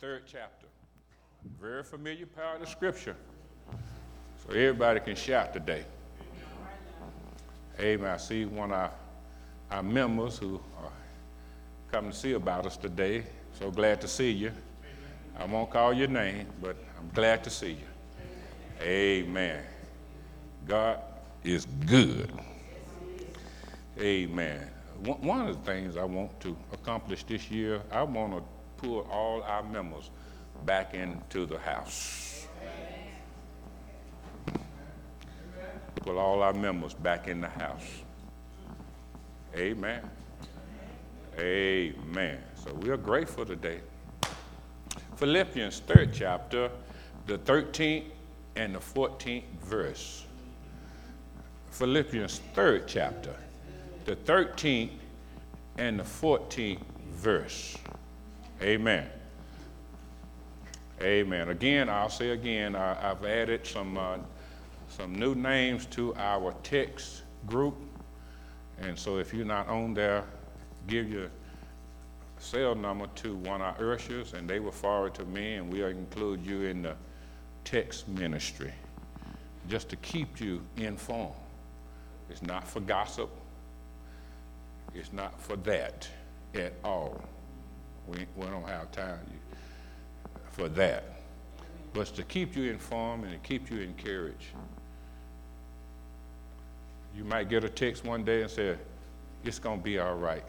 third chapter. Very familiar part of Scripture. So everybody can shout today. Amen. I see one of our, our members who are coming to see about us today. So glad to see you. I won't call your name, but I'm glad to see you. Amen. God is good. Amen. One of the things I want to accomplish this year, I want to pull all our members back into the house. Pull all our members back in the house. Amen. Amen. So we are grateful today. Philippians, third chapter, the 13th and the 14th verse. Philippians, third chapter, the 13th and the 14th verse. Amen. Amen. Again, I'll say again, I, have added some, uh, some new names to our text group. And so if you're not on there, give your cell number to one of our ushers, and they will forward to me, and we'll include you in the text ministry just to keep you informed. It's not for gossip, it's not for that at all. We, we don't have time for that. But it's to keep you informed and to keep you encouraged. You might get a text one day and say, It's going to be all right.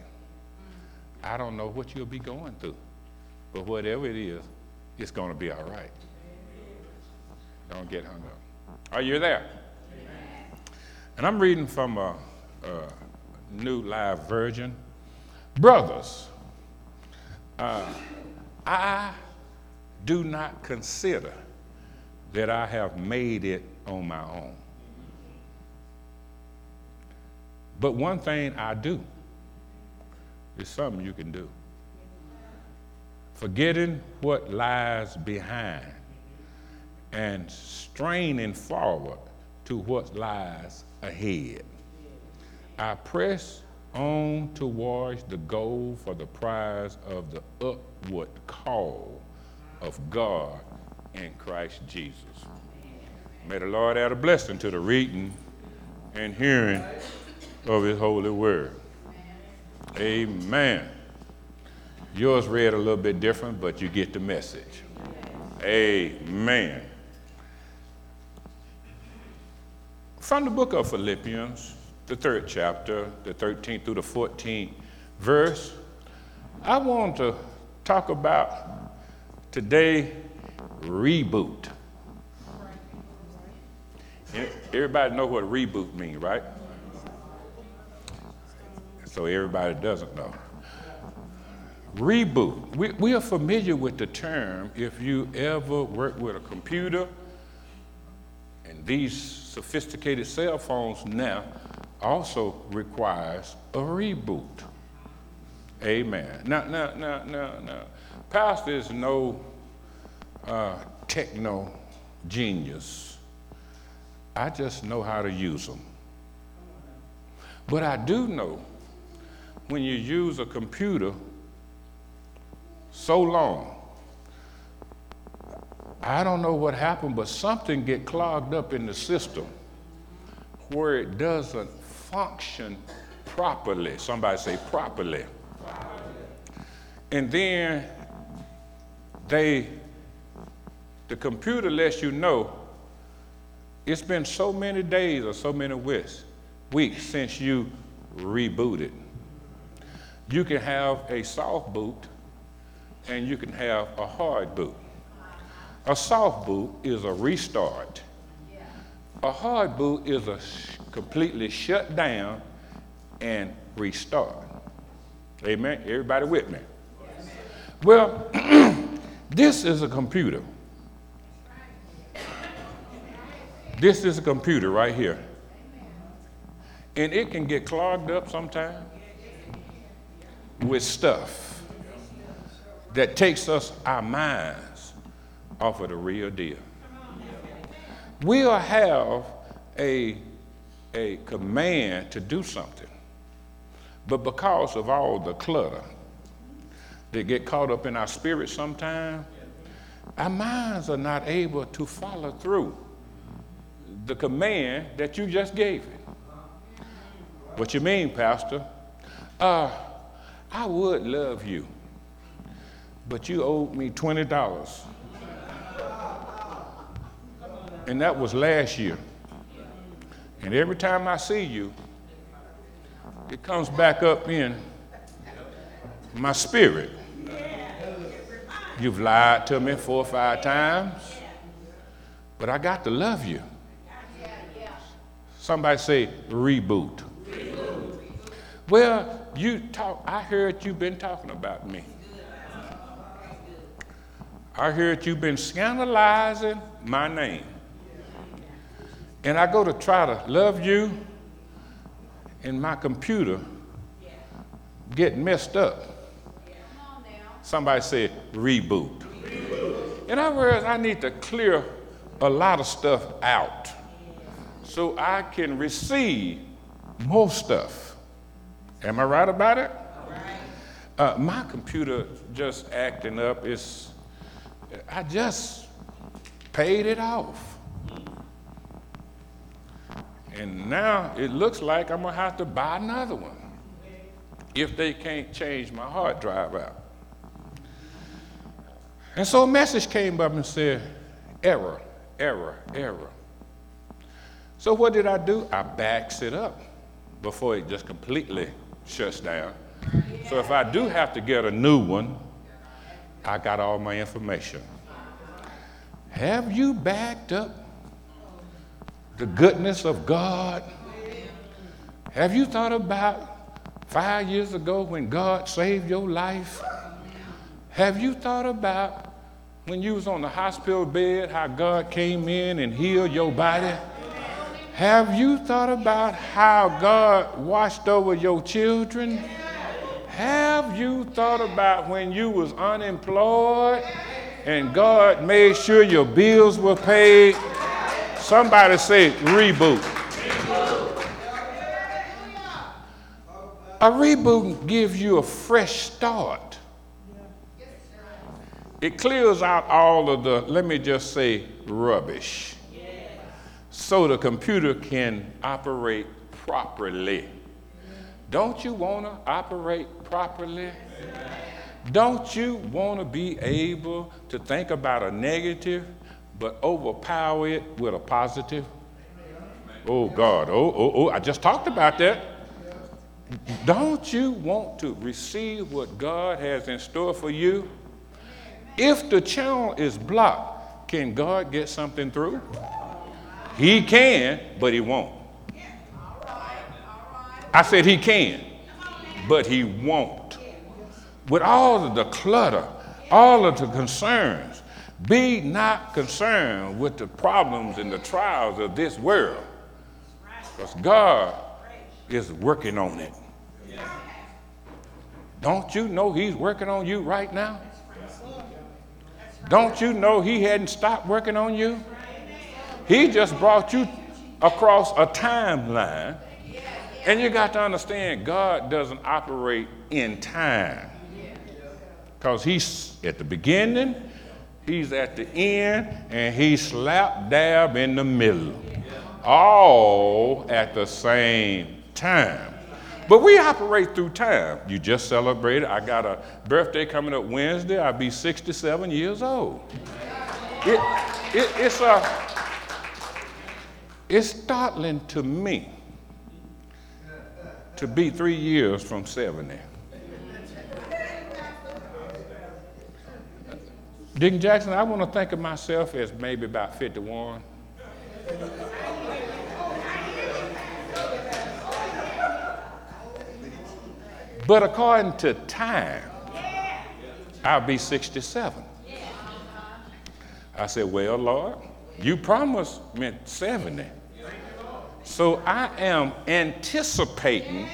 I don't know what you'll be going through, but whatever it is, it's going to be all right. Don't get hung up. Are you there? And I'm reading from a, a New Live Version. Brothers, uh, I do not consider that I have made it on my own. But one thing I do is something you can do. Forgetting what lies behind and straining forward to what lies ahead. I press on towards the goal for the prize of the upward call of God in Christ Jesus. May the Lord add a blessing to the reading and hearing of his holy word. Amen. Yours read a little bit different, but you get the message. Amen. From the book of Philippians, the third chapter, the 13th through the 14th verse, I want to talk about today reboot. Everybody know what reboot means, right? So everybody doesn't know. Reboot. We, we are familiar with the term if you ever work with a computer, and these sophisticated cell phones now also requires a reboot. Amen. Now, now, now, now, now. Pastor is no uh, techno genius. I just know how to use them. But I do know when you use a computer so long, I don't know what happened, but something get clogged up in the system where it doesn't function properly. Somebody say properly. And then they, the computer lets you know it's been so many days or so many weeks, weeks since you rebooted. You can have a soft boot and you can have a hard boot. A soft boot is a restart. A hard boot is a completely shut down and restart. Amen. Everybody with me? Well, this is a computer. This is a computer right here. And it can get clogged up sometimes with stuff that takes us our minds off of the real deal. We'll have a a command to do something. But because of all the clutter that get caught up in our spirit sometimes, our minds are not able to follow through the command that you just gave it. What you mean, Pastor? Uh, I would love you, but you owed me $20. And that was last year. And every time I see you, it comes back up in my spirit. You've lied to me four or five times, but I got to love you. Somebody say reboot. Well, you talk. I heard you've been talking about me. I heard you've been scandalizing my name. And I go to try to love you, and my computer get messed up. Somebody said reboot. reboot. In other words, I need to clear a lot of stuff out so I can receive more stuff. Am I right about it? Uh, my computer just acting up. It's, I just paid it off. And now it looks like I'm going to have to buy another one if they can't change my hard drive out. And so a message came up and said, error, error, error. So what did I do? I backs it up before it just completely shuts down. So if I do have to get a new one, I got all my information. Have you backed up the goodness of God? Have you thought about five years ago when God saved your life? Have you thought about when you was on the hospital bed, how God came in and healed your body? Have you thought about how God watched over your children? Have you thought about when you was unemployed and God made sure your bills were paid? Somebody say reboot. A reboot gives you a fresh start. It clears out all of the, let me just say, rubbish. So the computer can operate properly. Don't you want to operate properly? Don't you want to be able to think about a negative but overpower it with a positive? Oh, God. Oh, oh, oh. I just talked about that. Don't you want to receive what God has in store for you? If the channel is blocked, can God get something through? He can, but he won't. I said he can, but he won't. With all of the clutter, all of the concerns, be not concerned with the problems and the trials of this world, because God is working on it. Don't you know He's working on you right now? Don't you know he hadn't stopped working on you? He just brought you across a timeline. And you got to understand, God doesn't operate in time. Because he's at the beginning, he's at the end, and he's slap dab in the middle. All at the same time. But we operate through time. You just celebrated. I got a birthday coming up Wednesday. I'll be 67 years old. It, it, it's, a, it's startling to me to be three years from 70. Deacon Jackson, I want to think of myself as maybe about 51. But according to time, I'll be 67. I said, Well, Lord, you promised me 70. So I am anticipating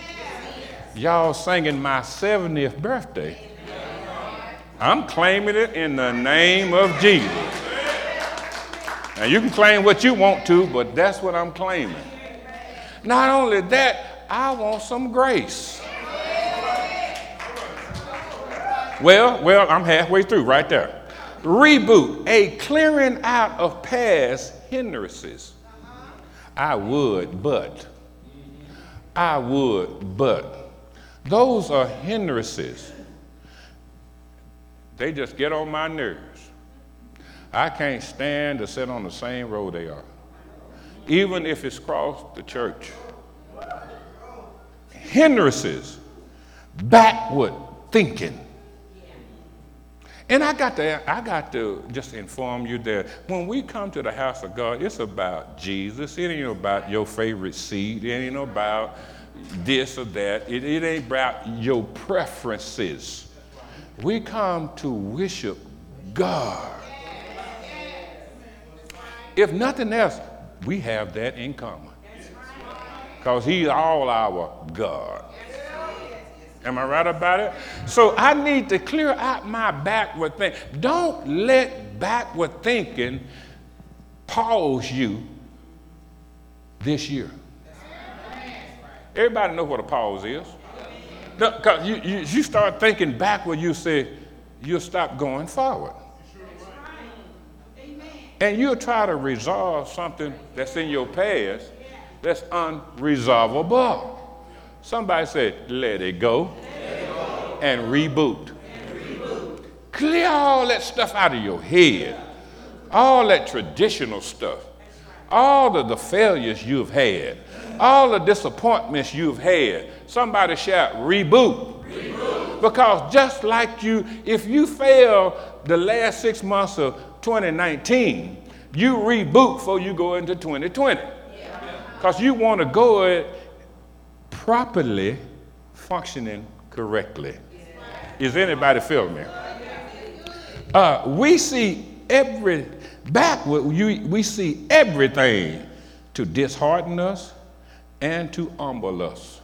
y'all singing my 70th birthday. I'm claiming it in the name of Jesus. Now, you can claim what you want to, but that's what I'm claiming. Not only that, I want some grace. Well, well, I'm halfway through right there. Reboot, a clearing out of past hindrances. I would, but. I would, but. Those are hindrances. They just get on my nerves. I can't stand to sit on the same road they are, even if it's across the church. Hindrances, backward thinking. And I got to, I got to just inform you that when we come to the house of God, it's about Jesus. It ain't about your favorite seat. It ain't about this or that. It, it ain't about your preferences. We come to worship God. If nothing else, we have that in common. Because He's all our God. Am I right about it? So I need to clear out my backward thinking. Don't let backward thinking pause you this year. Everybody know what a pause is. Because you, you, you start thinking backward, you say, you'll stop going forward. And you'll try to resolve something that's in your past that's unresolvable. Somebody said, let it go, let it go. And, reboot. and reboot. Clear all that stuff out of your head, all that traditional stuff, all of the failures you've had, all the disappointments you've had. Somebody shout, reboot. Because just like you, if you fail the last six months of 2019, you reboot before you go into 2020. Because you want to go it properly functioning correctly. Is anybody feeling me? Uh, we see every backward, we see everything to dishearten us and to humble us.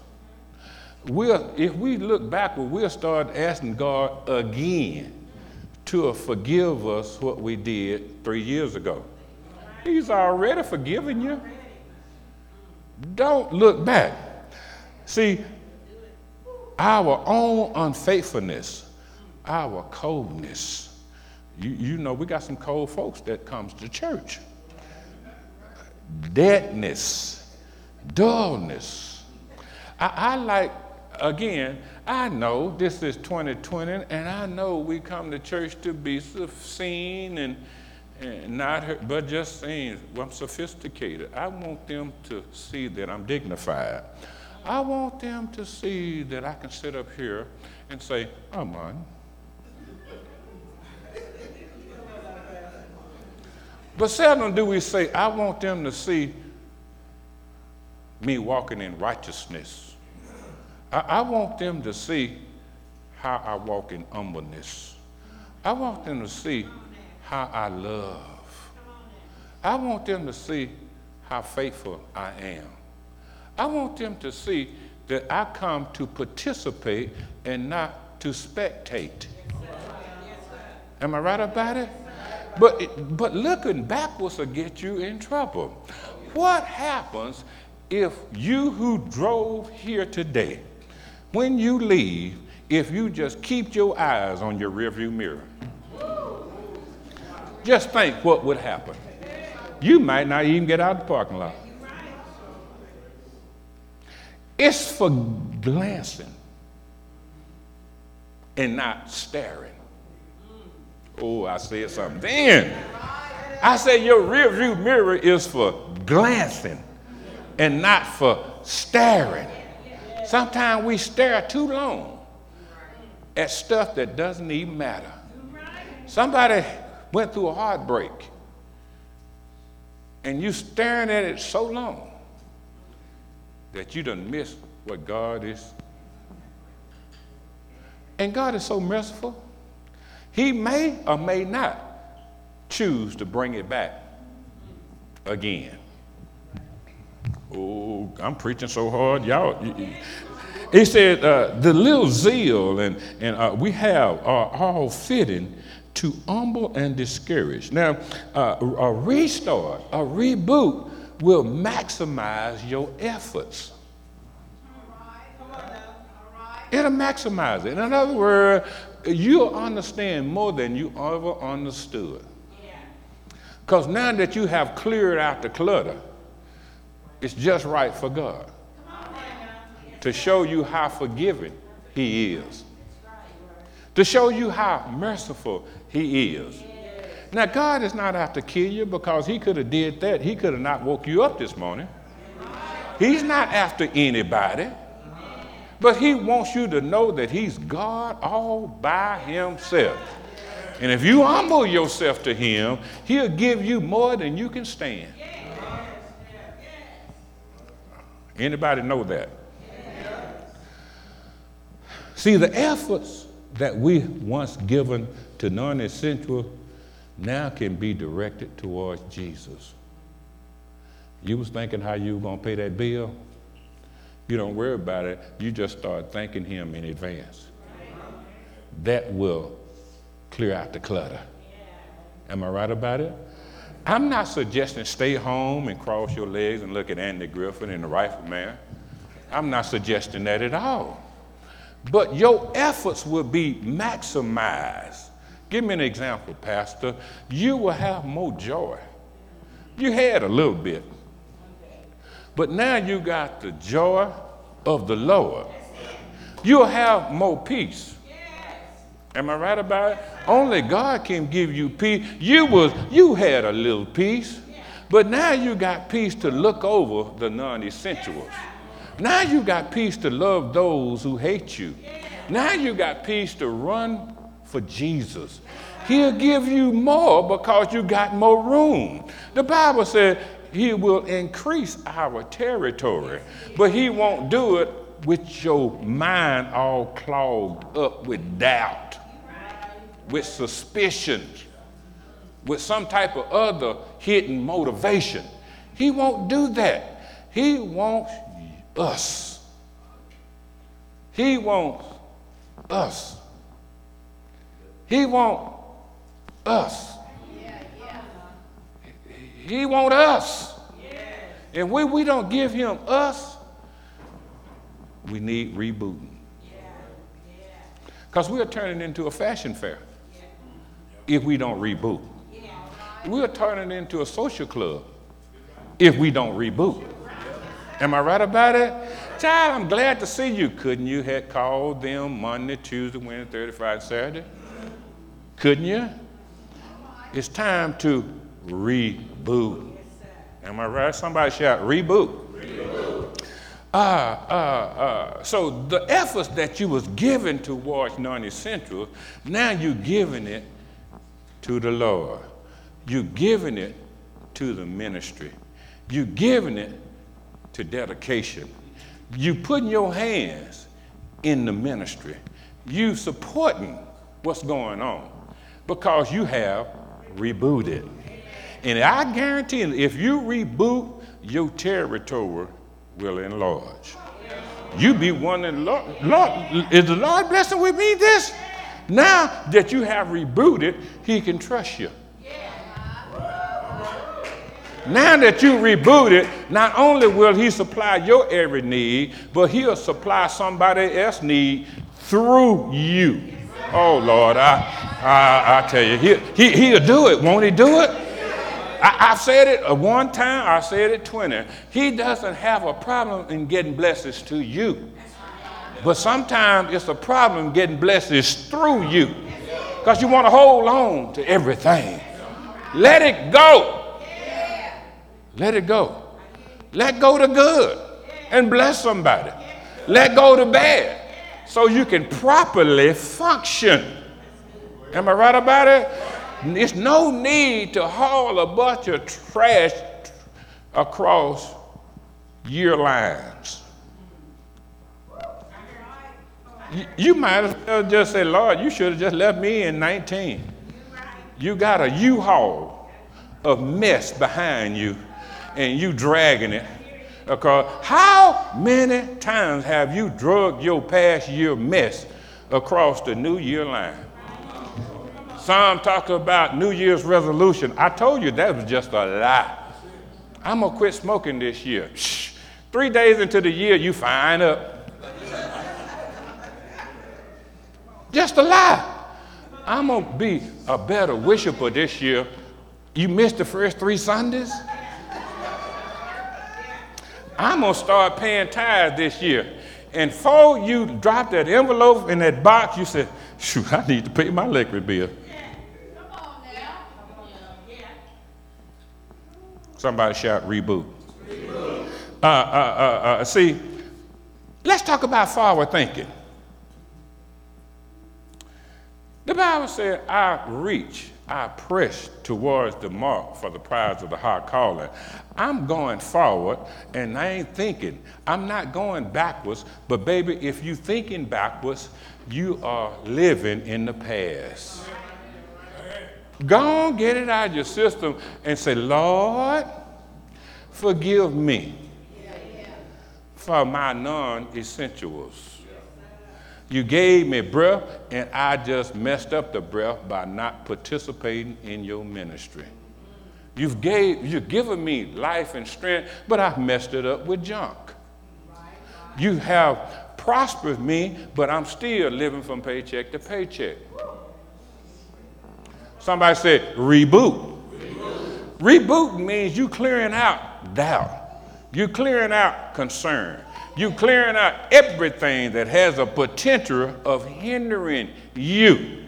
We'll, if we look backward, we'll start asking God again to forgive us what we did three years ago. He's already forgiven you. Don't look back. See, our own unfaithfulness, our coldness. You, you know, we got some cold folks that comes to church. Deadness, dullness. I, I like, again, I know this is 2020, and I know we come to church to be seen and, and not, but just saying, well, I'm sophisticated. I want them to see that I'm dignified. I want them to see that I can sit up here and say, I'm on. But seldom do we say, I want them to see me walking in righteousness. I, I, want them to see how I walk in humbleness. I want them to see how I love. I want them to see how faithful I am. I want them to see that I come to participate and not to spectate. Am I right about it? But, but looking backwards will get you in trouble. What happens if you who drove here today, when you leave, if you just keep your eyes on your rearview mirror? Just think what would happen. You might not even get out of the parking lot. It's for glancing and not staring. Oh, I said something. Then I said your rearview mirror is for glancing and not for staring. Sometimes we stare too long at stuff that doesn't even matter. Somebody went through a heartbreak and you staring at it so long that you done miss what God is. And God is so merciful. He may or may not choose to bring it back again. Oh, I'm preaching so hard, y'all. He said, uh, the little zeal and, and uh, we have are all fitting to humble and discourage. Now, uh, a restart, a reboot will maximize your efforts. It'll maximize it. In other words, you'll understand more than you ever understood. Because now that you have cleared out the clutter, it's just right for God to show you how forgiving He is, to show you how merciful He is. Now, God is not out to kill you because He could have did that. He could have not woke you up this morning. He's not after anybody. But he wants you to know that he's God all by himself. And if you humble yourself to him, he'll give you more than you can stand. Anybody know that? See, the efforts that we once given to non-essential now can be directed towards Jesus. You was thinking how you were going to pay that bill? You don't worry about it. You just start thanking him in advance. That will clear out the clutter. Am I right about it? I'm not suggesting stay home and cross your legs and look at Andy Griffith and the Rifleman. I'm not suggesting that at all. But your efforts will be maximized. Give me an example, Pastor. You will have more joy. You had a little bit. But now you got the joy of the Lord. You'll have more peace. Am I right about it? Only God can give you peace. You was you had a little peace, but now you got peace to look over the non-essentials. Now you got peace to love those who hate you. Now you got peace to run for Jesus. He'll give you more because you got more room. The Bible said he will increase our territory, but he won't do it with your mind all clogged up with doubt with suspicion, with some type of other hidden motivation. He won't do that. He wants us. He wants us. He wants us. He wants us. And when we don't give him us, we need rebooting. Because we are turning into a fashion fair if we don't reboot. We'll turn it into a social club if we don't reboot. Am I right about it? Child, I'm glad to see you. Couldn't you have called them Monday, Tuesday, Wednesday, Thursday, Friday, Saturday? Couldn't you? It's time to reboot. Am I right? Somebody shout, reboot. reboot. Uh, uh, uh, so the efforts that you was giving towards non-essentials, now you're giving it to the Lord. You're giving it to the ministry. You're giving it to dedication. You putting your hands in the ministry. You supporting what's going on because you have rebooted. And I guarantee you, if you reboot, your territory will enlarge. You be one and Lord, Lord, is the Lord blessing with me this? Now that you have rebooted, he can trust you. Now that you rebooted, not only will he supply your every need, but he'll supply somebody else's need through you. Oh Lord, I, I, I tell you, he, he, he'll do it. Won't he do it? I, have said it one time, I said it 20. He doesn't have a problem in getting blessings to you. But sometimes it's a problem getting blessings through you because you want to hold on to everything. Let it go. Let it go. Let go to good and bless somebody. Let go to bad so you can properly function. Am I right about it? There's no need to haul a bunch of trash across year lines. You, might as well just say, Lord, you should have just left me in 19. You got a U-Haul of mess behind you and you dragging it. Because how many times have you drugged your past year mess across the New Year line? Some talk about New Year's resolution. I told you that was just a lie. I'm to quit smoking this year. Shh. Three days into the year, you fine up. Just a lie. I'm going to be a better worshiper this year. You missed the first three Sundays? I'm going to start paying tithes this year. And before you drop that envelope in that box, you said, shoot, I need to pay my electric bill. Somebody shout reboot. reboot. Uh, uh, uh, uh, see, let's talk about forward thinking. The Bible said, I reach, I press towards the mark for the prize of the high calling. I'm going forward and I ain't thinking. I'm not going backwards, but baby, if you're thinking backwards, you are living in the past. Go on, get it out of your system and say, Lord, forgive me for my non essentials. You gave me breath, and I just messed up the breath by not participating in your ministry. You've, gave, you've given me life and strength, but I've messed it up with junk. You have prospered me, but I'm still living from paycheck to paycheck. Somebody said, reboot. Reboot, reboot means you clearing out doubt. You clearing out concern. You clearing out everything that has a potential of hindering you.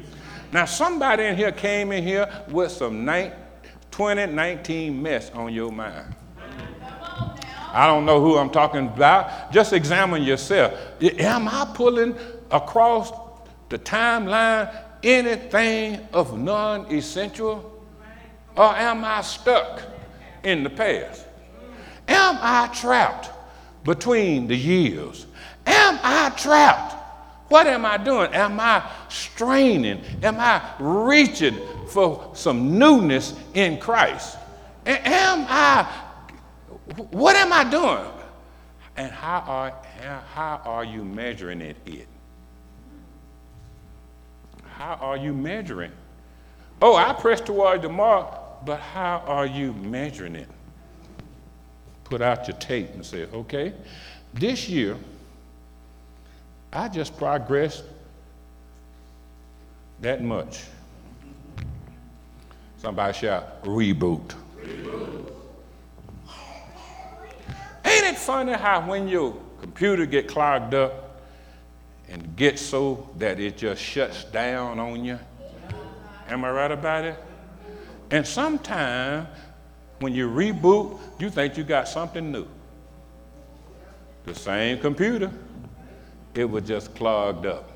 Now, somebody in here came in here with some 2019 mess on your mind. I don't know who I'm talking about. Just examine yourself. Am I pulling across the timeline anything of non essential? Or am I stuck in the past? Am I trapped between the years? Am I trapped? What am I doing? Am I straining? Am I reaching for some newness in Christ? Am I, what am I doing? And how are, how are you measuring it? How are you measuring? Oh, I press toward the mark, but how are you measuring it? Put out your tape and say, okay, this year, I just progressed that much. Somebody shout, reboot. reboot. Ain't it funny how when your computer get clogged up and gets so that it just shuts down on you? Am I right about it? And sometimes when you reboot, you think you got something new. The same computer, it was just clogged up.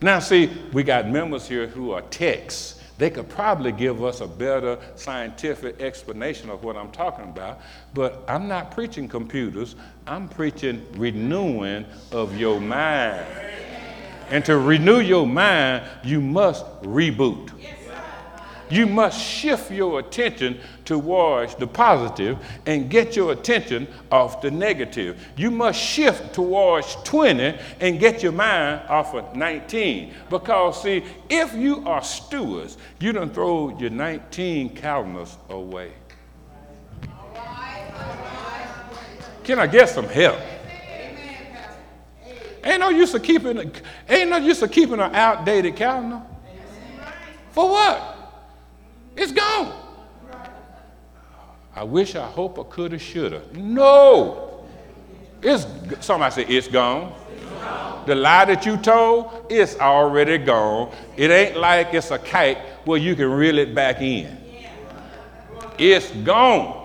Now, see, we got members here who are techs. They could probably give us a better scientific explanation of what I'm talking about, but I'm not preaching computers. I'm preaching renewing of your mind. And to renew your mind, you must reboot. You must shift your attention towards the positive and get your attention off the negative. You must shift towards 20 and get your mind off of 19. Because, see, if you are stewards, you don't throw your 19 calendars away. Can I get some help? Ain't no use of keeping ain't no use of keeping an outdated calendar. For what? It's gone. I wish, I hope, I coulda, shoulda. No. It's somebody say it's gone. it's gone. The lie that you told, it's already gone. It ain't like it's a kite where you can reel it back in. It's gone.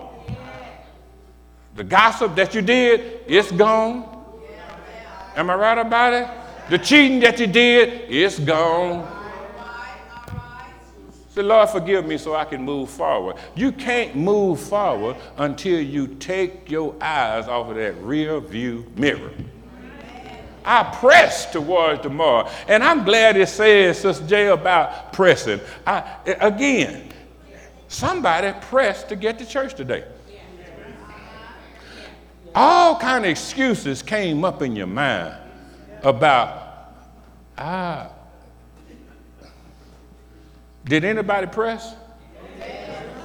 The gossip that you did, it's gone. Am I right about it? The cheating that you did, it's gone. Say, Lord, forgive me so I can move forward. You can't move forward until you take your eyes off of that rear view mirror. I press towards tomorrow. And I'm glad it says, Sister J, about pressing. I, again, somebody pressed to get to church today. All kind of excuses came up in your mind about, ah, did anybody press?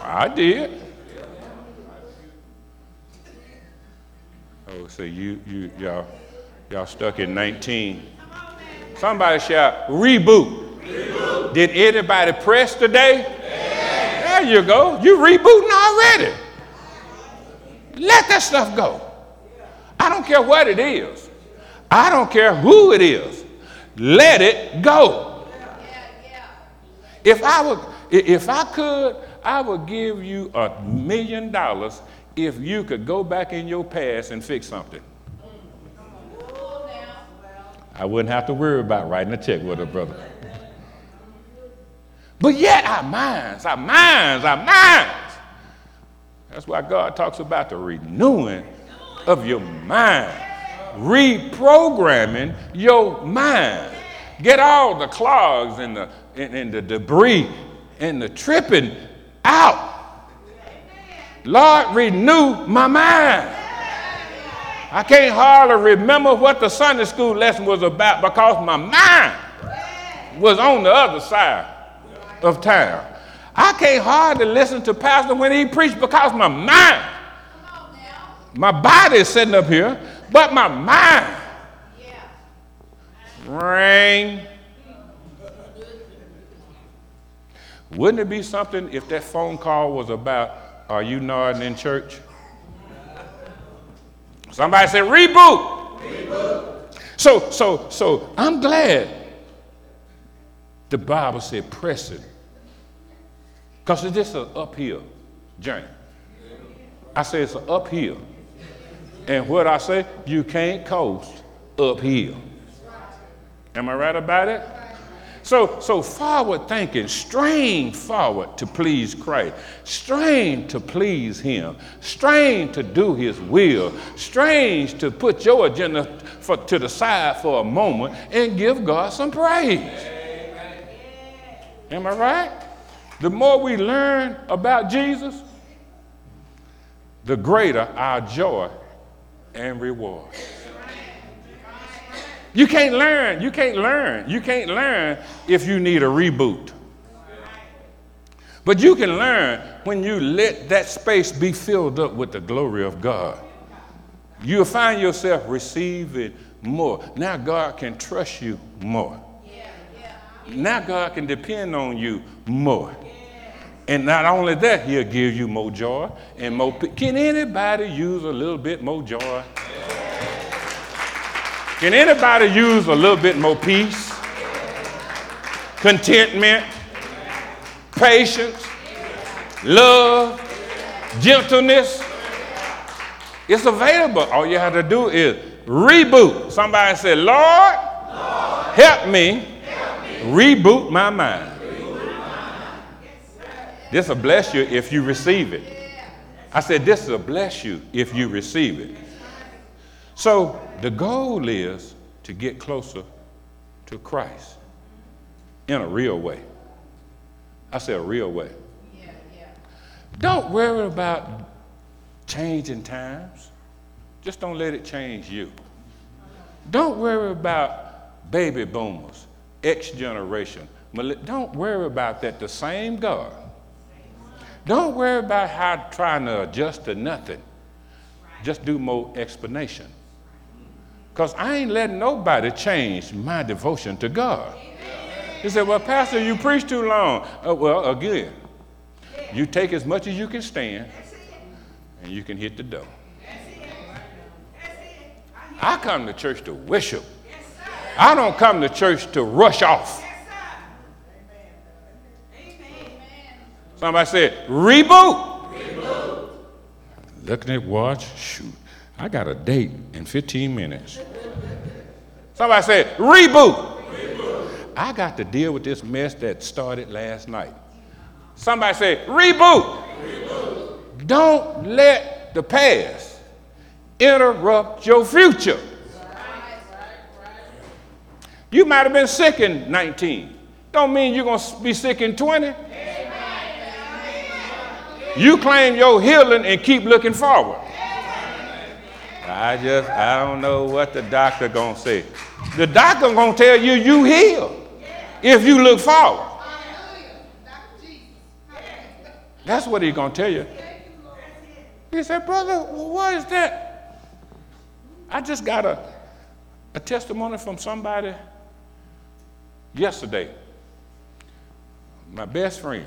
I did. Oh, so you, you, y'all, y'all stuck in 19. Somebody shout, reboot. Did anybody press today? There you go. You rebooting already. Let that stuff go. I don't care what it is. I don't care who it is. Let it go. If I would, if I could, I would give you a million dollars if you could go back in your past and fix something. I wouldn't have to worry about writing a check with a brother. But yet our minds, our minds, our minds. That's why God talks about the renewing of your mind, reprogramming your mind. Get all the clogs and the, and, and the debris and the tripping out. Lord, renew my mind. I can't hardly remember what the Sunday school lesson was about because my mind was on the other side of town. I can't hardly listen to Pastor when he preached because my mind, my body is sitting up here, but my mind. Rain. Wouldn't it be something if that phone call was about, are you nodding in church? Somebody said, reboot. reboot. So, so, so I'm glad the Bible said press it. Because it's just an uphill journey. I say it's an uphill. And what I say, you can't coast uphill. Am I right about it? So, so forward thinking, strain forward to please Christ, strain to please Him, strain to do His will, strain to put your agenda for, to the side for a moment and give God some praise. Am I right? The more we learn about Jesus, the greater our joy and reward. You can't learn. You can't learn. You can't learn if you need a reboot. But you can learn when you let that space be filled up with the glory of God. You'll find yourself receiving more. Now God can trust you more. Now God can depend on you more. And not only that, he'll give you more joy and more. Can anybody use a little bit more joy? Can anybody use a little bit more peace, contentment, patience, love, gentleness? It's available. All you have to do is reboot. Somebody say, Lord, Lord help, me help me reboot my mind. This will bless you if you receive it. I said, This will bless you if you receive it. So the goal is to get closer to Christ in a real way. I say a real way. Yeah, yeah. Don't worry about changing times. Just don't let it change you. Don't worry about baby boomers, X generation. Don't worry about that. The same God. Don't worry about how trying to adjust to nothing. Just do more explanation. Because I ain't letting nobody change my devotion to God. He said, Well, Pastor, you preach too long. Uh, well, again, you take as much as you can stand and you can hit the door. I come to church to worship. I don't come to church to rush off. Somebody said, reboot. reboot. Looking at watch, shoot. I got a date in 15 minutes. Somebody said, reboot. reboot. I got to deal with this mess that started last night. Somebody said, reboot. reboot. Don't let the past interrupt your future. You might have been sick in 19. Don't mean you're going to be sick in 20. You claim your healing and keep looking forward. I just, I don't know what the doctor gonna say. The doctor gonna tell you you healed if you look forward. That's what he's gonna tell you. He said, brother, what is that? I just got a, a testimony from somebody yesterday. my best friend,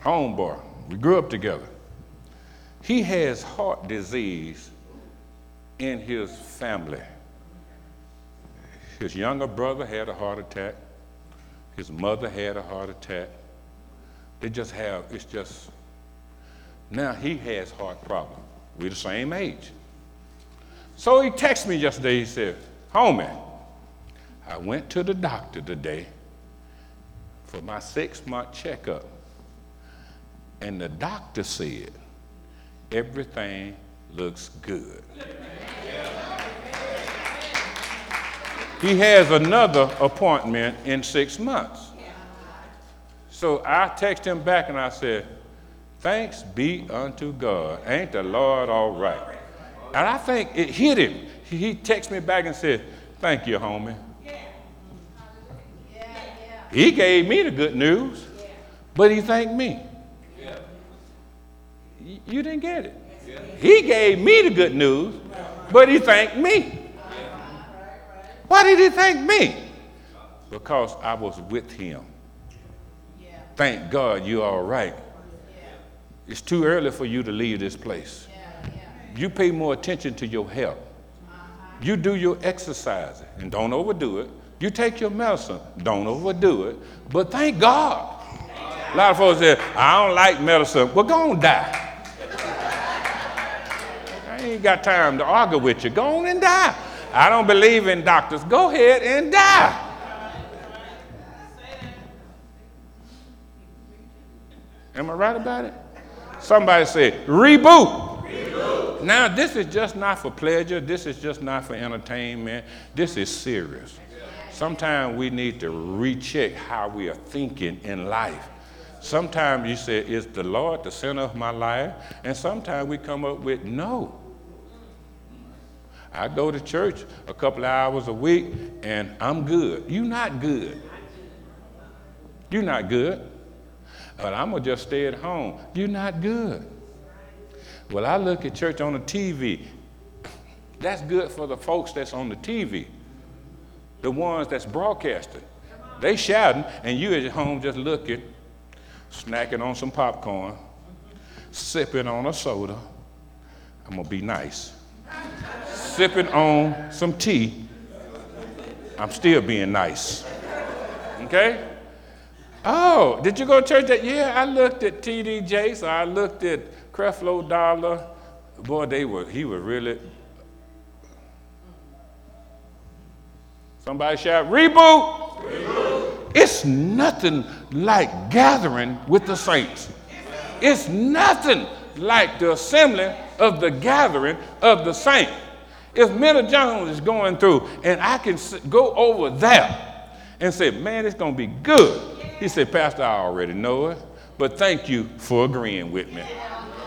homeboy, we grew up together. He has heart disease in his family. His younger brother had a heart attack. His mother had a heart attack. They just have, it's just, now he has heart problem. We're the same age. So he texted me yesterday. He said, Homie, I went to the doctor today for my six month checkup. And the doctor said, everything looks good. He has another appointment in six months. So I texted him back and I said, Thanks be unto God. Ain't the Lord all right? And I think it hit him. He texted me back and said, Thank you, homie. He gave me the good news, but he thanked me. You didn't get it. He gave me the good news, but he thanked me. Why did he thank me? Because I was with him. Thank God you're all right. It's too early for you to leave this place. You pay more attention to your health. You do your exercise and don't overdo it. You take your medicine, don't overdo it. But thank God. A lot of folks say, I don't like medicine. Well, go on die. I ain't got time to argue with you. Go on and die. I don't believe in doctors. Go ahead and die. Am I right about it? Somebody said, reboot. reboot. Now, this is just not for pleasure. This is just not for entertainment. This is serious. Sometimes we need to recheck how we are thinking in life. Sometimes you say, Is the Lord the center of my life? And sometimes we come up with, No. I go to church a couple hours a week and I'm good. You're not good. You're not good. But I'm going to just stay at home. You're not good. Well, I look at church on the TV. That's good for the folks that's on the TV the ones that's broadcasting. They shouting, and you at home just looking, snacking on some popcorn, sipping on a soda. I'm gonna be nice. Sipping on some tea. I'm still being nice. Okay? Oh, did you go to church that? Yeah, I looked at TD Jakes, I looked at Creflo Dollar. Boy, they were, he was really Somebody shout, reboot. reboot. It's nothing like gathering with the saints. It's nothing like the assembly of the gathering of the saints. If Minna Jones is going through and I can go over there and say, man, it's going to be good. He said, Pastor, I already know it, but thank you for agreeing with me.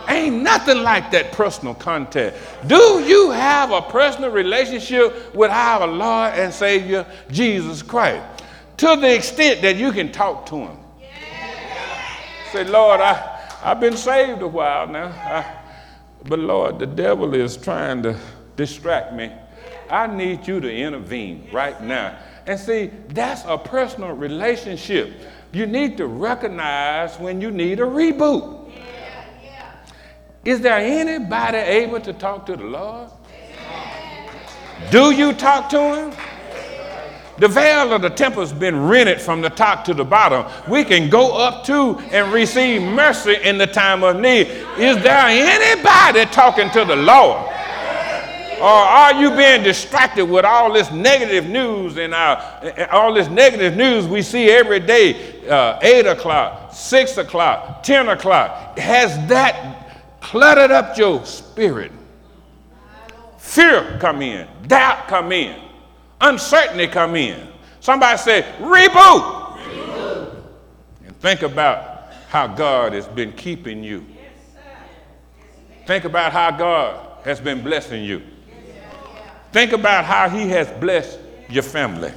Ain't nothing like that personal contact. Do you have a personal relationship with our Lord and Savior, Jesus Christ? To the extent that you can talk to him. Say, Lord, I, I've been saved a while now. I, but Lord, the devil is trying to distract me. I need you to intervene right now. And see, that's a personal relationship. You need to recognize when you need a reboot. Is there anybody able to talk to the Lord? Do you talk to him? The veil of the temple has been rented from the top to the bottom. We can go up to and receive mercy in the time of need. Is there anybody talking to the Lord? Or are you being distracted with all this negative news and all this negative news we see every day, uh, 8 o'clock, 6 o'clock, 10 o'clock? Has that cluttered up your spirit. Fear come in, doubt come in, uncertainty come in. Somebody say, reboot. reboot. And think about how God has been keeping you. Think about how God has been blessing you. Think about how he has blessed your family.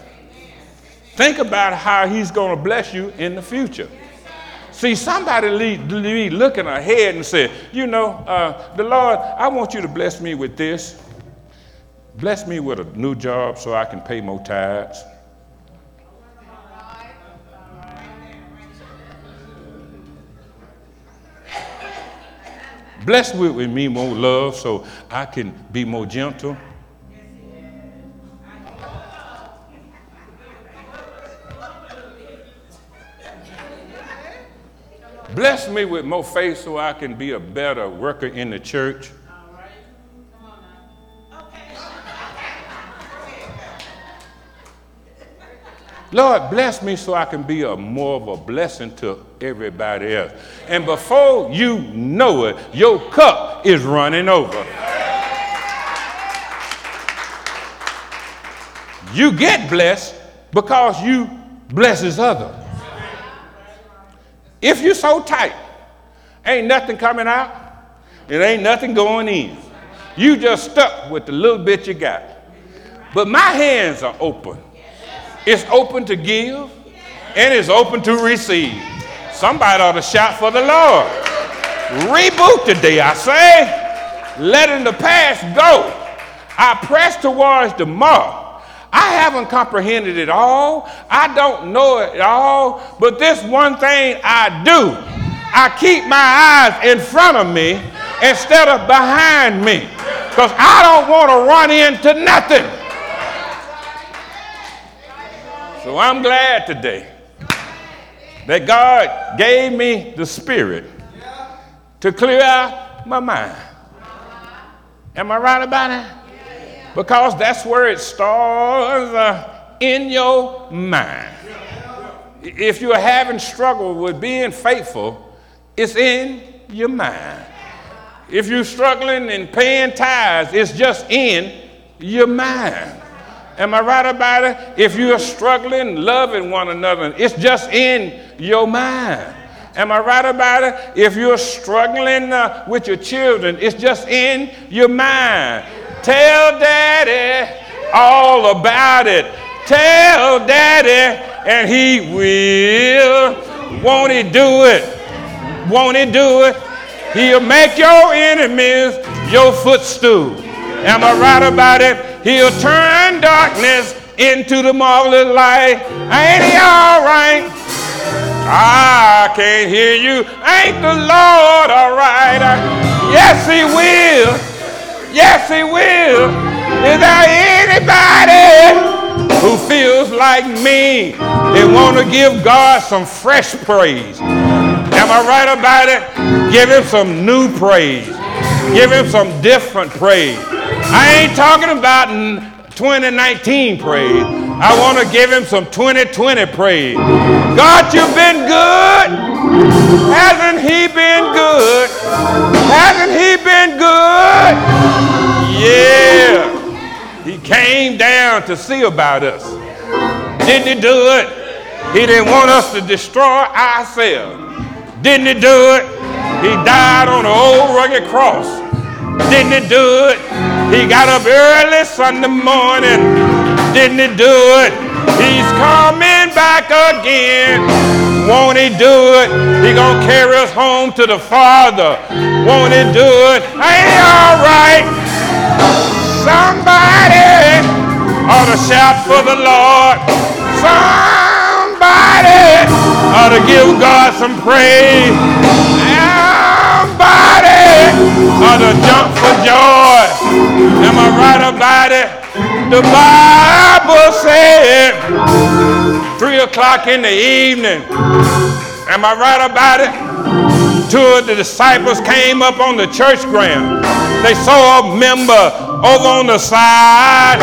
Think about how he's going to bless you in the future. See, somebody be looking ahead and say, you know, uh, the Lord, I want you to bless me with this. Bless me with a new job so I can pay more tithes. Bless me with me more love so I can be more gentle. Bless me with more faith so I can be a better worker in the church. Lord, bless me so I can be a more of a blessing to everybody else. And before you know it, your cup is running over. You get blessed because you blesses others. If you're so tight, ain't nothing coming out, it ain't nothing going in. You just stuck with the little bit you got. But my hands are open. It's open to give and it's open to receive. Somebody ought to shout for the Lord. Reboot today, I say. Letting the past go. I press towards the mark I haven't comprehended it all. I don't know it all. But this one thing I do I keep my eyes in front of me instead of behind me because I don't want to run into nothing. So I'm glad today that God gave me the Spirit to clear out my mind. Am I right about it? Because that's where it starts uh, in your mind. If you're having struggle with being faithful, it's in your mind. If you're struggling and paying tithes, it's just in your mind. Am I right about it? If you're struggling loving one another, it's just in your mind. Am I right about it? If you're struggling uh, with your children, it's just in your mind. Tell daddy all about it. Tell daddy, and he will. Won't he do it? Won't he do it? He'll make your enemies your footstool. Am I right about it? He'll turn darkness into the marvelous light. Ain't he all right? I can't hear you. Ain't the Lord all right? Yes, he will. Yes, He will. Is there anybody who feels like me and want to give God some fresh praise? Am I right about it? Give Him some new praise. Give Him some different praise. I ain't talking about 2019 praise. I want to give him some 2020 praise. God, you've been good. Hasn't he been good? Hasn't he been good? Yeah. He came down to see about us. Didn't he do it? He didn't want us to destroy ourselves. Didn't he do it? He died on an old rugged cross. Didn't he do it? He got up early Sunday morning. Didn't he do it? He's coming back again. Won't he do it? He gonna carry us home to the Father. Won't he do it? Ain't all right? Somebody ought to shout for the Lord. Somebody ought to give God some praise. Right about it? The Bible said three o'clock in the evening. Am I right about it? Two of the disciples came up on the church ground. They saw a member over on the side.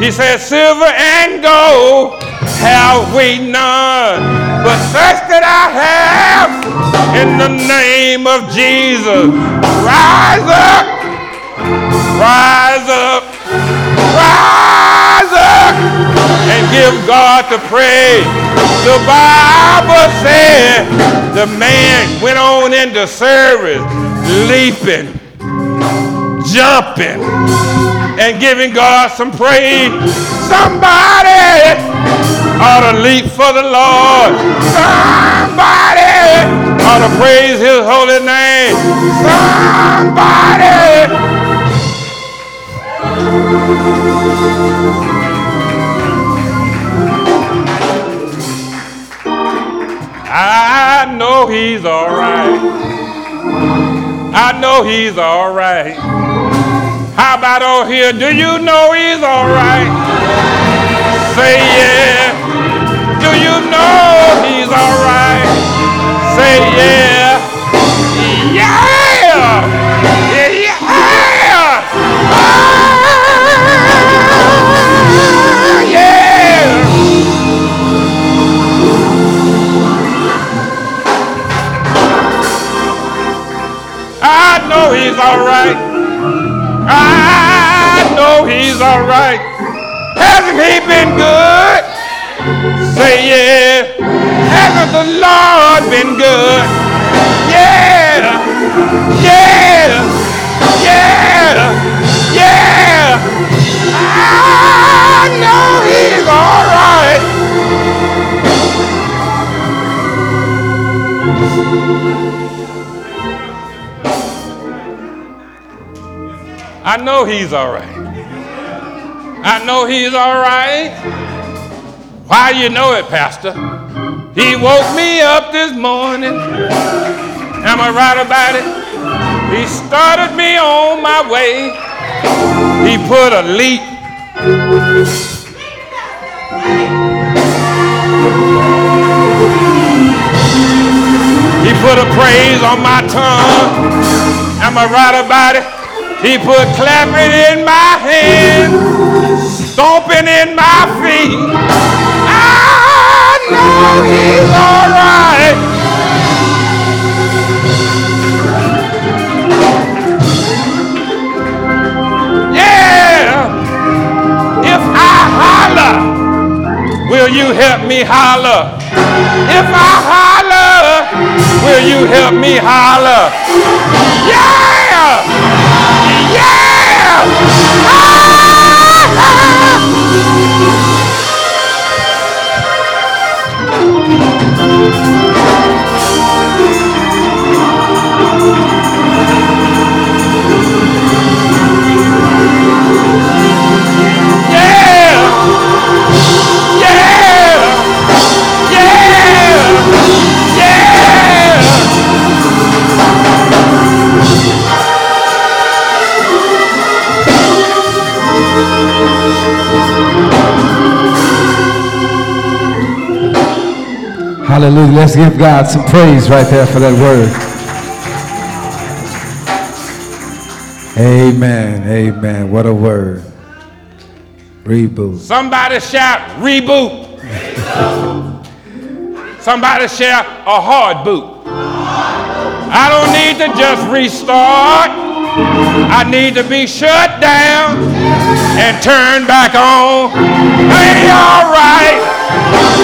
He said, Silver and gold have we none, but such that I have in the name of Jesus. Rise up, rise up, rise up, and give God the praise. The Bible said the man went on into service, leaping, jumping, and giving God some praise. Somebody ought to leap for the Lord. Somebody ought to praise his holy name. Somebody. I know he's all right. I know he's all right. How about over here? Do you know he's all right? Say yeah. Lord been good? Yeah. Yeah. Yeah. Yeah. I know he's all right. I know he's all right. I know he's all right. Why you know it, Pastor? He woke me up this morning. Am I right about it? He started me on my way. He put a leap. He put a praise on my tongue. Am I right about it? He put clapping in my hands, stomping in my feet. Know he's all right. Yeah. If I holler, will you help me holler? If I holler, will you help me holler? Yeah! Yeah! Yeah! Hallelujah. Let's give God some praise right there for that word. Amen. Amen. What a word. Reboot. Somebody shout reboot. Somebody shout a hard boot. I don't need to just restart. I need to be shut down and turned back on. Hey, all right.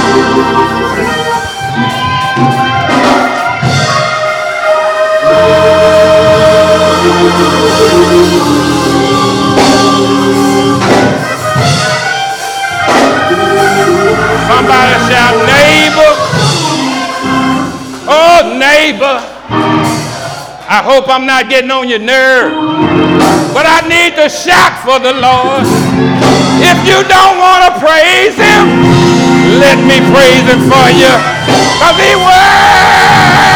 Somebody shout neighbor. Oh, neighbor. I hope I'm not getting on your nerve. But I need to shout for the Lord. If you don't want to praise him, let me praise him for you. Because he worthy.